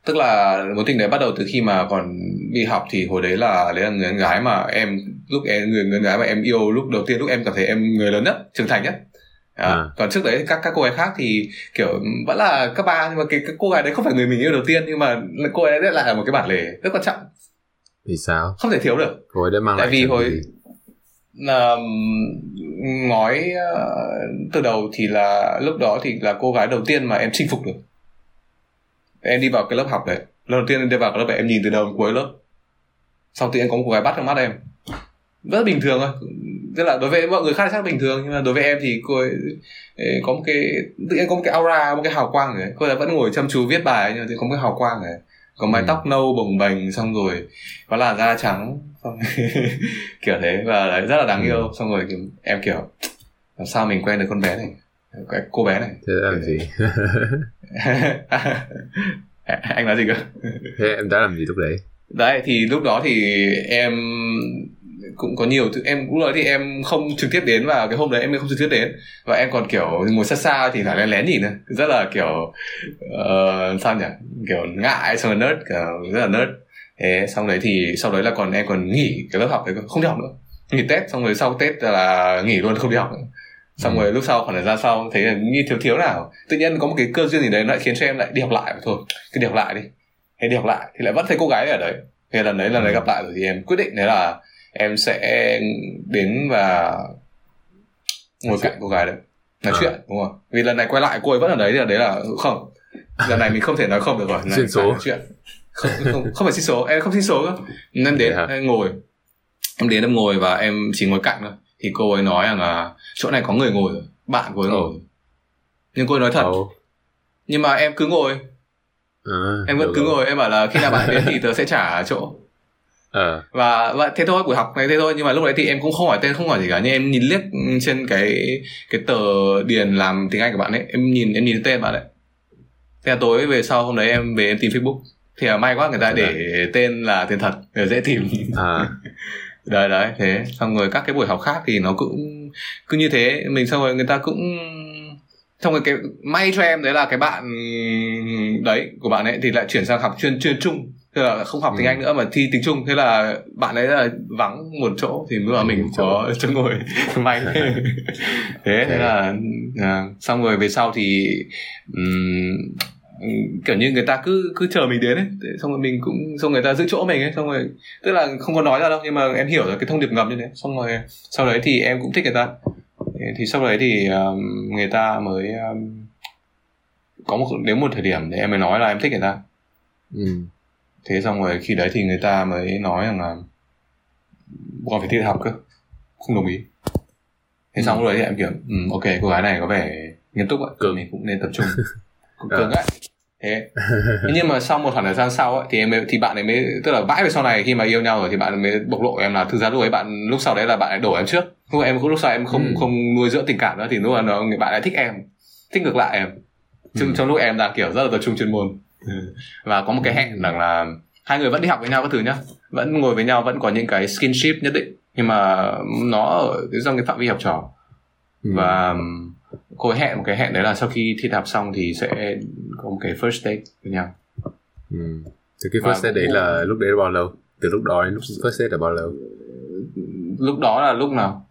Tức là mối tình đấy bắt đầu từ khi mà còn đi học thì hồi đấy là đấy là người con gái mà em lúc em người người gái mà em yêu lúc đầu tiên lúc em cảm thấy em người lớn nhất trưởng thành nhất. À, À. còn trước đấy các các cô gái khác thì kiểu vẫn là cấp ba nhưng mà cái, cái cô gái đấy không phải người mình yêu đầu tiên nhưng mà cô ấy lại là một cái bản lề rất quan trọng. Vì sao? Không thể thiếu được. Cô ấy đã mang Tại lại vì hồi- gì? Là ngói ờ, từ đầu thì là, lúc đó thì là cô gái đầu tiên mà em chinh phục được. Em đi vào cái lớp học đấy. Lần đầu tiên em đi vào cái lớp đấy, em nhìn từ đầu đến cuối lớp. Sau thì em có một cô gái bắt trong mắt em. Rất bình thường thôi. Tức là đối với mọi người khác thì chắc bình thường, nhưng mà đối với em thì cô ấy ấy có một cái, tự nhiên có một cái aura, một cái hào quang đấy cô ấy vẫn ngồi chăm chú viết bài nhưng mà thì có một cái hào quang đấy có mái Ừ. tóc nâu bồng bềnh xong rồi có làn da trắng xong kiểu thế. Và đấy rất là đáng Ừ. yêu. Xong rồi kiểu, em kiểu làm sao mình quen được con bé này? Cái cô bé này. Thế làm gì? Anh nói gì cơ? Thế em đã làm gì lúc đấy? Đấy thì lúc đó thì em cũng có nhiều thứ em lúc đó thì em không trực tiếp đến vào cái hôm đấy em không trực tiếp đến. Và em còn kiểu ngồi xa xa thì phải lén lén nhìn nữa rất là kiểu uh, sao nhỉ? Kiểu ngại xong rồi nớt kiểu rất là nớt thế xong đấy thì sau đấy là còn em còn nghỉ cái lớp học đấy không đi học nữa. Nghỉ tết xong rồi sau tết là nghỉ luôn không đi học nữa. Xong Ừ. rồi lúc sau khoảng thời gian sau thấy là như thiếu thiếu nào. Tự nhiên có một cái cơ duyên gì đấy nó lại khiến cho em lại đi học lại. Thôi cứ đi học lại đi. Thế đi học lại thì lại vẫn thấy cô gái ở đấy. Thế lần đấy lần đấy gặp lại rồi thì em quyết định đấy là em sẽ đến và ngồi cạnh cô gái đấy. Nói À. chuyện đúng không? Vì lần này quay lại cô ấy vẫn ở đấy thì là đấy là không. Lần này mình không thể nói không được rồi. Này Xin số. chuyện. Không, không, không phải xin số. Em không xin số cơ. Em đến Vậy hả? em ngồi. Em đến em ngồi và em chỉ ngồi cạnh thôi. Thì cô ấy nói rằng là chỗ này có người ngồi rồi. Bạn cô ấy ngồi. Nhưng cô ấy nói thật. Ồ. nhưng mà em cứ ngồi. À, em vẫn cứ rồi. ngồi. Em bảo là khi nào bạn đến thì tớ sẽ trả chỗ Ờ, và, và thế thôi buổi học này thế thôi nhưng mà lúc đấy thì em cũng không hỏi tên không hỏi gì cả nhưng em nhìn liếc trên cái cái tờ điền làm tiếng anh của bạn ấy em nhìn em nhìn tên bạn ấy. Thế là tối về sau hôm đấy em về em tìm facebook. Thì là may quá người ta để tên là tên thật để dễ tìm. À, đấy đấy thế. Xong rồi các cái buổi học khác thì nó cũng cứ như thế. Mình xong rồi người ta cũng xong rồi cái may cho em đấy là cái bạn đấy của bạn ấy thì lại chuyển sang học chuyên chuyên trung tức là không học tiếng Ừ. anh nữa mà thi tiếng trung. Thế là bạn ấy là vắng một chỗ thì lúc đó mình chỗ. có chỗ. ngồi may thế thế là à, xong rồi về sau thì ừm, kiểu như người ta cứ cứ chờ mình đến ấy. Thế xong rồi mình cũng xong người ta giữ chỗ mình ấy. Xong rồi tức là không có nói ra đâu nhưng mà em hiểu rồi cái thông điệp ngầm như thế. Xong rồi sau đấy thì em cũng thích người ta. Thế thì sau đấy thì um, người ta mới um, có một đến một thời điểm để em mới nói là em thích người ta. Ừ. thế xong rồi khi đấy thì người ta mới nói rằng là còn phải thi đại học cơ không đồng ý thế xong Ừ. lúc đấy thì em kiểu ừ, ok cô gái này có vẻ nghiêm túc ạ Cường. mình cũng nên tập trung cũng cường ấy thế nhưng mà sau một khoảng thời gian sau ấy, thì em thì bạn ấy mới tức là vãi về sau này khi mà yêu nhau rồi thì bạn ấy mới bộc lộ em là thực ra lúc ấy bạn lúc sau đấy là bạn ấy đổ em trước lúc em lúc sau em không Ừ. không nuôi dưỡng tình cảm nữa thì lúc là nó bạn ấy thích em thích ngược lại em trong, Ừ. trong lúc em đang kiểu rất là tập trung chuyên môn và có một cái hẹn rằng là hai người vẫn đi học với nhau các thứ nhá. Vẫn ngồi với nhau vẫn có những cái skinship nhất định. Nhưng mà nó ở trong cái phạm vi học trò. Ừ. và um, cô hẹn một cái hẹn đấy là sau khi thi học xong thì sẽ có một cái first date với nhau. Ừ. Thì cái first date đấy là lúc đấy là bao lâu? Từ lúc đó đến lúc first date là bao lâu? Lúc đó là lúc nào?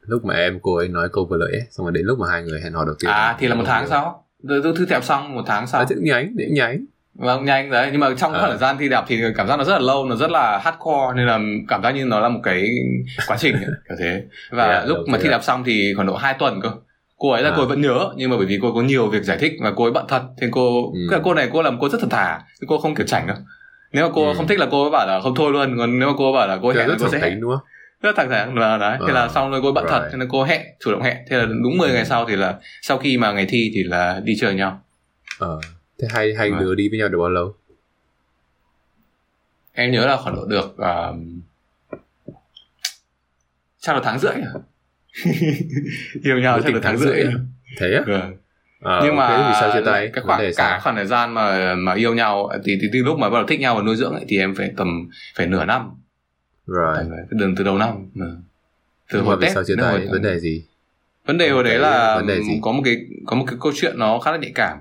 Lúc mà em cô ấy nói câu vừa lợi ấy, xong rồi đến lúc mà hai người hẹn hò đầu tiên. À thì là một tháng sau từ thi đại học xong một tháng sau à, cũng nhánh để nhánh vâng nhanh đấy nhưng mà trong À. thời gian thi đại học thì cảm giác nó rất là lâu nó rất là hardcore nên là cảm giác như nó là một cái quá trình ấy, kiểu thế và Yeah, lúc ok. mà thi đại học xong thì khoảng độ 2 tuần cơ cô ấy là À. cô ấy vẫn nhớ nhưng mà bởi vì cô có nhiều việc giải thích và cô ấy bận thật thì cô Ừ. cô này cô là một cô rất thật thà cô không kiểu chảnh đâu nếu mà cô Ừ. không thích là cô ấy bảo là không thôi luôn còn nếu mà cô ấy bảo là cô ấy Kiểu hẹn thì cô sẽ hẹn đúng không rất thẳng thắn và đấy. Thế Ờ, là xong rồi cô bận thật thế nên cô hẹn chủ động hẹn. Thế là đúng 10 ngày sau thì là sau khi mà ngày thi thì là đi chơi nhau. Ờ thế hai hai Vâng. đứa đi với nhau được bao lâu? Em nhớ là khoảng độ được uh, chắc là tháng rưỡi à? yêu nhau chắc là tháng tháng rưỡi. rưỡi. Thế á? Vâng. à, nhưng mà thế vì sao chia tay? cái khoảng cả khoảng thời gian mà mà yêu nhau thì, thì từ lúc mà bắt đầu thích nhau và nuôi dưỡng ấy, thì em phải tầm phải nửa năm rồi. Tầm từ, từ đầu năm. Ừ. từ hồi tết sao chia tay vấn đề gì? Vấn đề hồi đấy Cái là vấn đề gì? có một cái có một cái câu chuyện nó khá là nhạy cảm.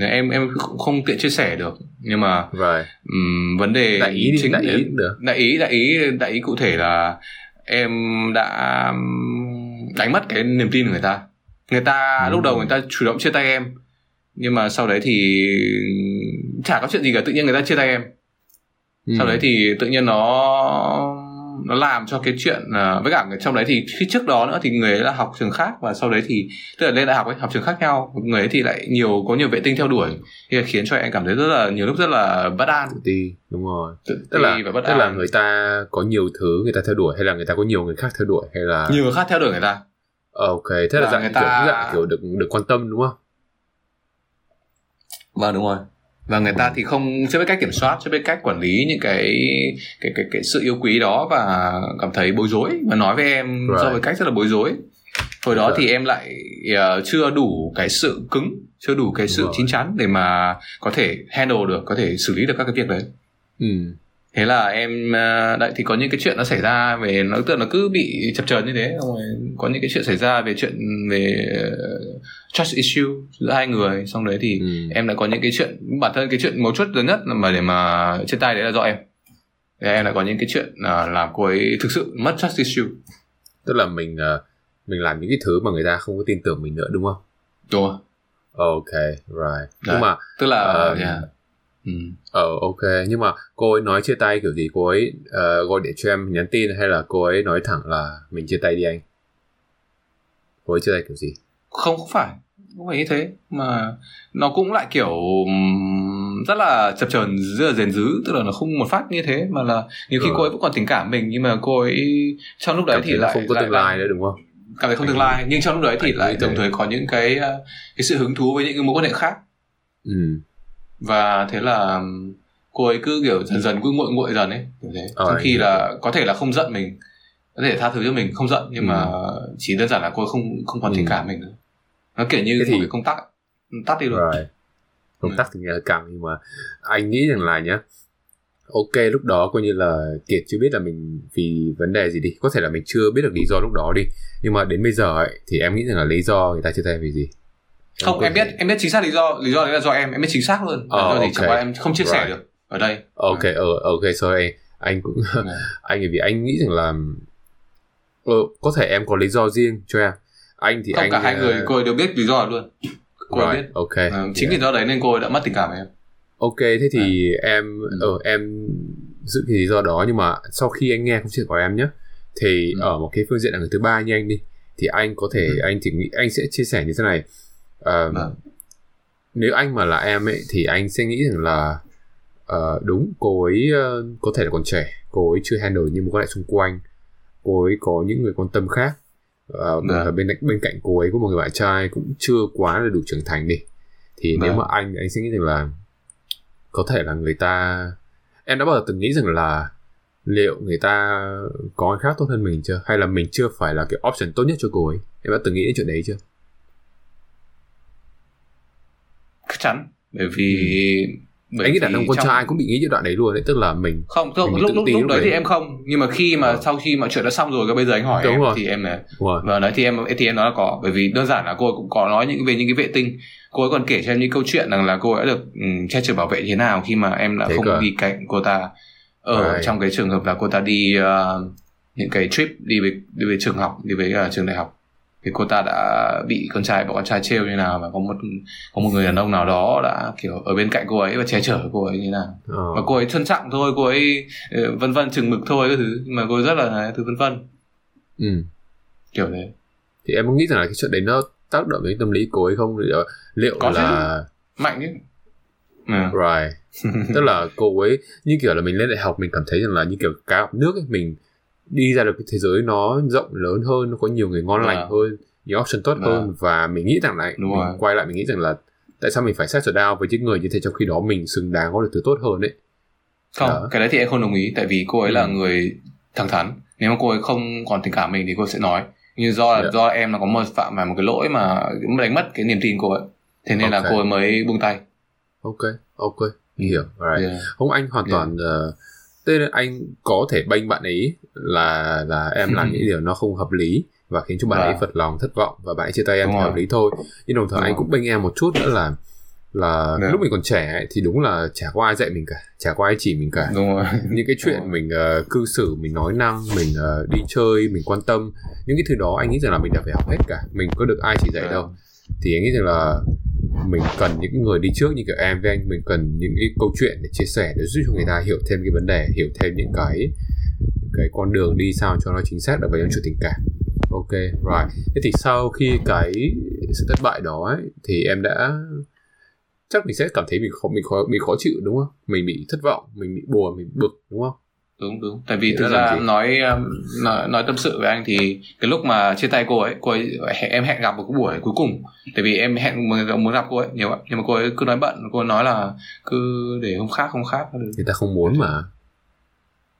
Em em không không tiện chia sẻ được. Nhưng mà rồi. ừm, vấn đề đại ý đi chính đại ý được. Đại ý đại ý đại ý cụ thể là em đã đánh mất cái niềm tin của người ta. Người ta Ừ. lúc đầu người ta chủ động chia tay em. Nhưng mà sau đấy thì chả có chuyện gì cả tự nhiên người ta chia tay em Ừ. sau đấy thì tự nhiên nó nó làm cho cái chuyện à, với cả người trong đấy thì khi trước đó nữa thì người ấy là học trường khác và sau đấy thì tức là lên đại học ấy học trường khác nhau người ấy thì lại nhiều có nhiều vệ tinh theo đuổi. Thì là khiến cho em cảm thấy rất là nhiều lúc rất là bất an. Tự ti đúng rồi. Tự tức là và bất tức an. là người ta có nhiều thứ người ta theo đuổi hay là người ta có nhiều người khác theo đuổi hay là nhiều người khác theo đuổi người ta. Ok thế là Và dạng người ta- kiểu dạng kiểu được được quan tâm đúng không? Vâng đúng rồi và người ta thì không chưa biết cách kiểm soát chưa biết cách quản lý những cái cái cái cái sự yêu quý đó và cảm thấy bối rối và nói với em Right. do với cách rất là bối rối hồi đó Right. thì em lại ờ, chưa đủ cái sự cứng chưa đủ cái sự rồi. chín chắn để mà có thể handle được có thể xử lý được các cái việc đấy ừ thế là em ờ, đấy thì có những cái chuyện nó xảy ra về nó là nó cứ bị chập chờn như thế xong rồi có những cái chuyện xảy ra về chuyện về ờ, trust issue giữa hai người xong đấy thì ừ. em đã có những cái chuyện bản thân cái chuyện mấu chốt lớn nhất là mà để mà chia tay đấy là do em Thế em đã có những cái chuyện à, làm cô ấy thực sự mất trust issue tức là mình ờ, mình làm những cái thứ mà người ta không có tin tưởng mình nữa đúng không đúng không ok right nhưng Đấy. mà tức là Ờ, yeah. Ừ. ờ ok. Nhưng mà cô ấy nói chia tay kiểu gì? Cô ấy ờ, gọi điện cho em nhắn tin hay là cô ấy nói thẳng là mình chia tay đi anh? Cô ấy chia tay kiểu gì? Không không phải. Không phải như thế. Mà nó cũng lại kiểu rất là chập chờn rất là rền rứ. Tức là nó không một phát như thế mà là nhiều khi Rồi. cô ấy vẫn còn tình cảm mình nhưng mà cô ấy trong lúc đấy cảm thì lại không có tương lai nữa đúng không? cảm thấy không tương lai. Nhưng trong lúc đấy thì lại đồng thời có những cái ờ, cái sự hứng thú với những cái mối quan hệ khác. Ừ và thế là cô ấy cứ kiểu dần dần cứ nguội nguội dần ấy kiểu thế Ờ, trong khi là có thể là không giận mình có thể tha thứ cho mình không giận nhưng Ừ. mà chỉ đơn giản là cô ấy không không còn Ừ. tình cảm mình nữa nó kiểu như Thế thì- một cái công tắc tắt đi luôn Rồi. Công Ừ. tác thì nghe hơi căng nhưng mà anh nghĩ rằng là nhá. Ok lúc đó coi như là Kiệt chưa biết là mình vì vấn đề gì đi. Có thể là mình chưa biết được lý do lúc đó đi. Nhưng mà đến bây giờ ấy thì em nghĩ rằng là lý do người ta chia tay vì gì? Không em biết em biết chính xác lý do lý do đấy là do em em biết chính xác luôn Ờ, lý do gì ok. chẳng qua em không chia sẻ Right. được ở đây Ok, ờ, ok, sorry. Anh cũng Ừ. anh vì anh nghĩ rằng là ờ, có thể em có lý do riêng cho em. Anh thì không anh cả hai ờ, người cô ấy đều biết lý do luôn cô ấy right, biết ok. Ờ, chính Yeah. lý do đấy nên cô ấy đã mất tình cảm với em Ok thế thì em Ừ. ờ em giữ cái lý do đó nhưng mà sau khi anh nghe câu chuyện của em nhé thì Ừ. ở một cái phương diện là người thứ ba như anh đi thì anh có thể Ừ. anh thì nghĩ anh sẽ chia sẻ như thế này Ờ, Vâng. nếu anh mà là em ấy thì anh sẽ nghĩ rằng là ờ, đúng cô ấy ờ, có thể là còn trẻ cô ấy chưa handle những mối quan hệ xung quanh cô ấy có những người quan tâm khác Ờ, Vâng. và bên bên cạnh cô ấy có một người bạn trai cũng chưa quá là đủ trưởng thành đi thì Vâng. nếu mà anh anh sẽ nghĩ rằng là có thể là người ta em đã bao giờ từng nghĩ rằng là liệu người ta có ai khác tốt hơn mình chưa hay là mình chưa phải là cái option tốt nhất cho cô ấy em đã từng nghĩ đến chuyện đấy chưa chắc chắn bởi vì bởi Ừ. anh nghĩ đàn ông con trong- trai cũng bị nghĩ giai đoạn đấy luôn đấy tức là mình không không Mình lúc lúc lúc lúc đấy đấy. thì em không nhưng mà khi mà Ờ. sau khi mọi chuyện đã xong rồi cái bây giờ anh hỏi Đúng em rồi. thì em là wow. và nói thì em thì em nói là có bởi vì đơn giản là cô ấy cũng có nói những về những cái vệ tinh cô ấy còn kể cho em những câu chuyện rằng là cô ấy đã được um, che chở bảo vệ thế nào khi mà em đã Thế không cơ à? đi cạnh cô ta ở Right. trong cái trường hợp là cô ta đi uh, những cái trip đi về đi về trường học đi về uh, trường đại học thì cô ta đã bị con trai bọn con trai trêu như nào và có một có một người đàn ông nào đó đã kiểu ở bên cạnh cô ấy và che chở cô ấy như nào Ờ. và cô ấy trân trọng thôi cô ấy ờ, vân vân chừng mực thôi cái thứ mà cô ấy rất là thứ vân vân ừ. kiểu đấy thì em có nghĩ rằng là cái chuyện đấy nó tác động đến tâm lý cô ấy không liệu, liệu Có chứ. là mạnh chứ ừ. right tức là cô ấy như kiểu là mình lên đại học mình cảm thấy rằng là như kiểu cá học nước ấy, mình đi ra được cái thế giới nó rộng lớn hơn nó có nhiều người ngon Vâng. lành hơn nhiều option tốt Vâng. hơn và mình nghĩ rằng là Đúng mình rồi. quay lại mình nghĩ rằng là tại sao mình phải settle down với những người như thế trong khi đó mình xứng đáng có được thứ tốt hơn ấy không Đó. cái đấy thì em không đồng ý tại vì cô ấy là Ừ. người thẳng thắn nếu mà cô ấy không còn tình cảm mình thì cô sẽ nói nhưng do là Dạ. do em là có một phạm phải một cái lỗi mà đánh mất cái niềm tin cô ấy thế nên Ok. là cô ấy mới buông tay ok ok hiểu right Yeah. không anh hoàn Yeah. toàn uh, tên anh có thể bênh bạn ấy là là em làm những điều nó không hợp lý và khiến cho bạn ấy Vâng. phật lòng thất vọng và bạn ấy chia tay em thì hợp lý thôi. Nhưng đồng thời Đúng anh cũng bênh em một chút nữa là là Dạ. lúc mình còn trẻ ấy, thì đúng là chả có ai dạy mình cả chả có ai chỉ mình cả. Đúng rồi. Những cái chuyện Đúng mình ờ, cư xử mình nói năng mình ờ, đi chơi mình quan tâm những cái thứ đó anh nghĩ rằng là mình đã phải học hết cả. Mình có được ai chỉ dạy Vâng. đâu. Thì anh nghĩ rằng là mình cần những người đi trước như kiểu em với anh mình cần những cái câu chuyện để chia sẻ để giúp cho người ta hiểu thêm cái vấn đề hiểu thêm những cái cái con đường đi sao cho nó chính xác được về những chuyện tình cảm. Ok right. Thế thì sau khi cái sự thất bại đó ấy, thì em đã chắc mình sẽ cảm thấy mình khó mình khó mình khó chịu đúng không? Mình bị thất vọng mình bị buồn mình bực đúng không? Đúng đúng. Tại vì thực ra gì? nói, um, nói nói tâm sự với anh thì cái lúc mà chia tay cô ấy cô ấy em hẹn gặp một cái buổi cuối cùng. Tại vì em hẹn muốn gặp cô ấy. Nhiều nhưng mà cô ấy cứ nói bận cô ấy nói là cứ để hôm khác hôm khác. Người ta không muốn mà.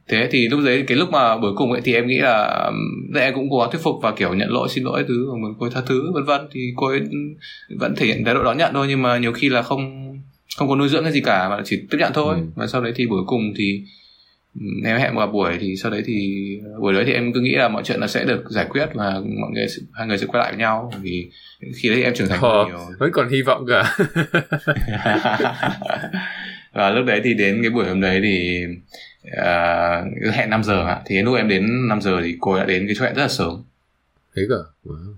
Thế thì lúc đấy cái lúc mà buổi cùng ấy thì em nghĩ là um, em cũng cố gắng thuyết phục và kiểu nhận lỗi xin lỗi thứ muốn cô ấy tha thứ vân vân. Thì cô ấy vẫn thể hiện thái độ đón nhận thôi nhưng mà nhiều khi là không không có nuôi dưỡng cái gì cả mà chỉ tiếp nhận thôi. Ừ. và sau đấy thì buổi cùng thì em hẹn một buổi thì sau đấy thì buổi đấy thì em cứ nghĩ là mọi chuyện nó sẽ được giải quyết và mọi người hai người sẽ quay lại với nhau. Vì khi đấy em trưởng thành hơn nhiều. vẫn còn hy vọng cả và lúc đấy thì đến cái buổi hôm đấy thì à, hẹn 5 giờ ạ. Thì lúc em đến 5 giờ thì cô đã đến cái chỗ hẹn rất là sớm. Thế cả wow.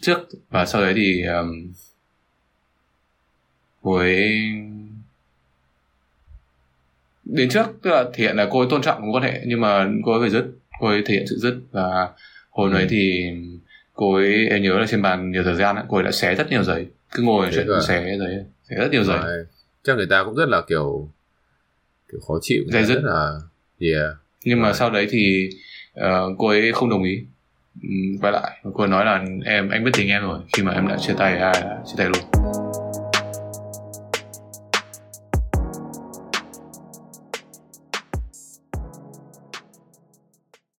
trước và sau đấy thì um, cô ấy đến trước tức là thể hiện là cô ấy tôn trọng mối quan hệ nhưng mà cô ấy phải dứt cô ấy thể hiện sự dứt và hồi Ừ. đấy thì cô ấy em nhớ là trên bàn nhiều thời gian cô ấy đã xé rất nhiều giấy cứ ngồi chuyện à? xé giấy xé rất nhiều giấy Right. chắc người ta cũng rất là kiểu kiểu khó chịu Dây dứt. rất là yeah nhưng mà Right. sau đấy thì ờ, cô ấy không đồng ý Ừm, quay lại cô ấy nói là em anh biết tình em rồi khi mà em đã chia tay ai đã chia tay luôn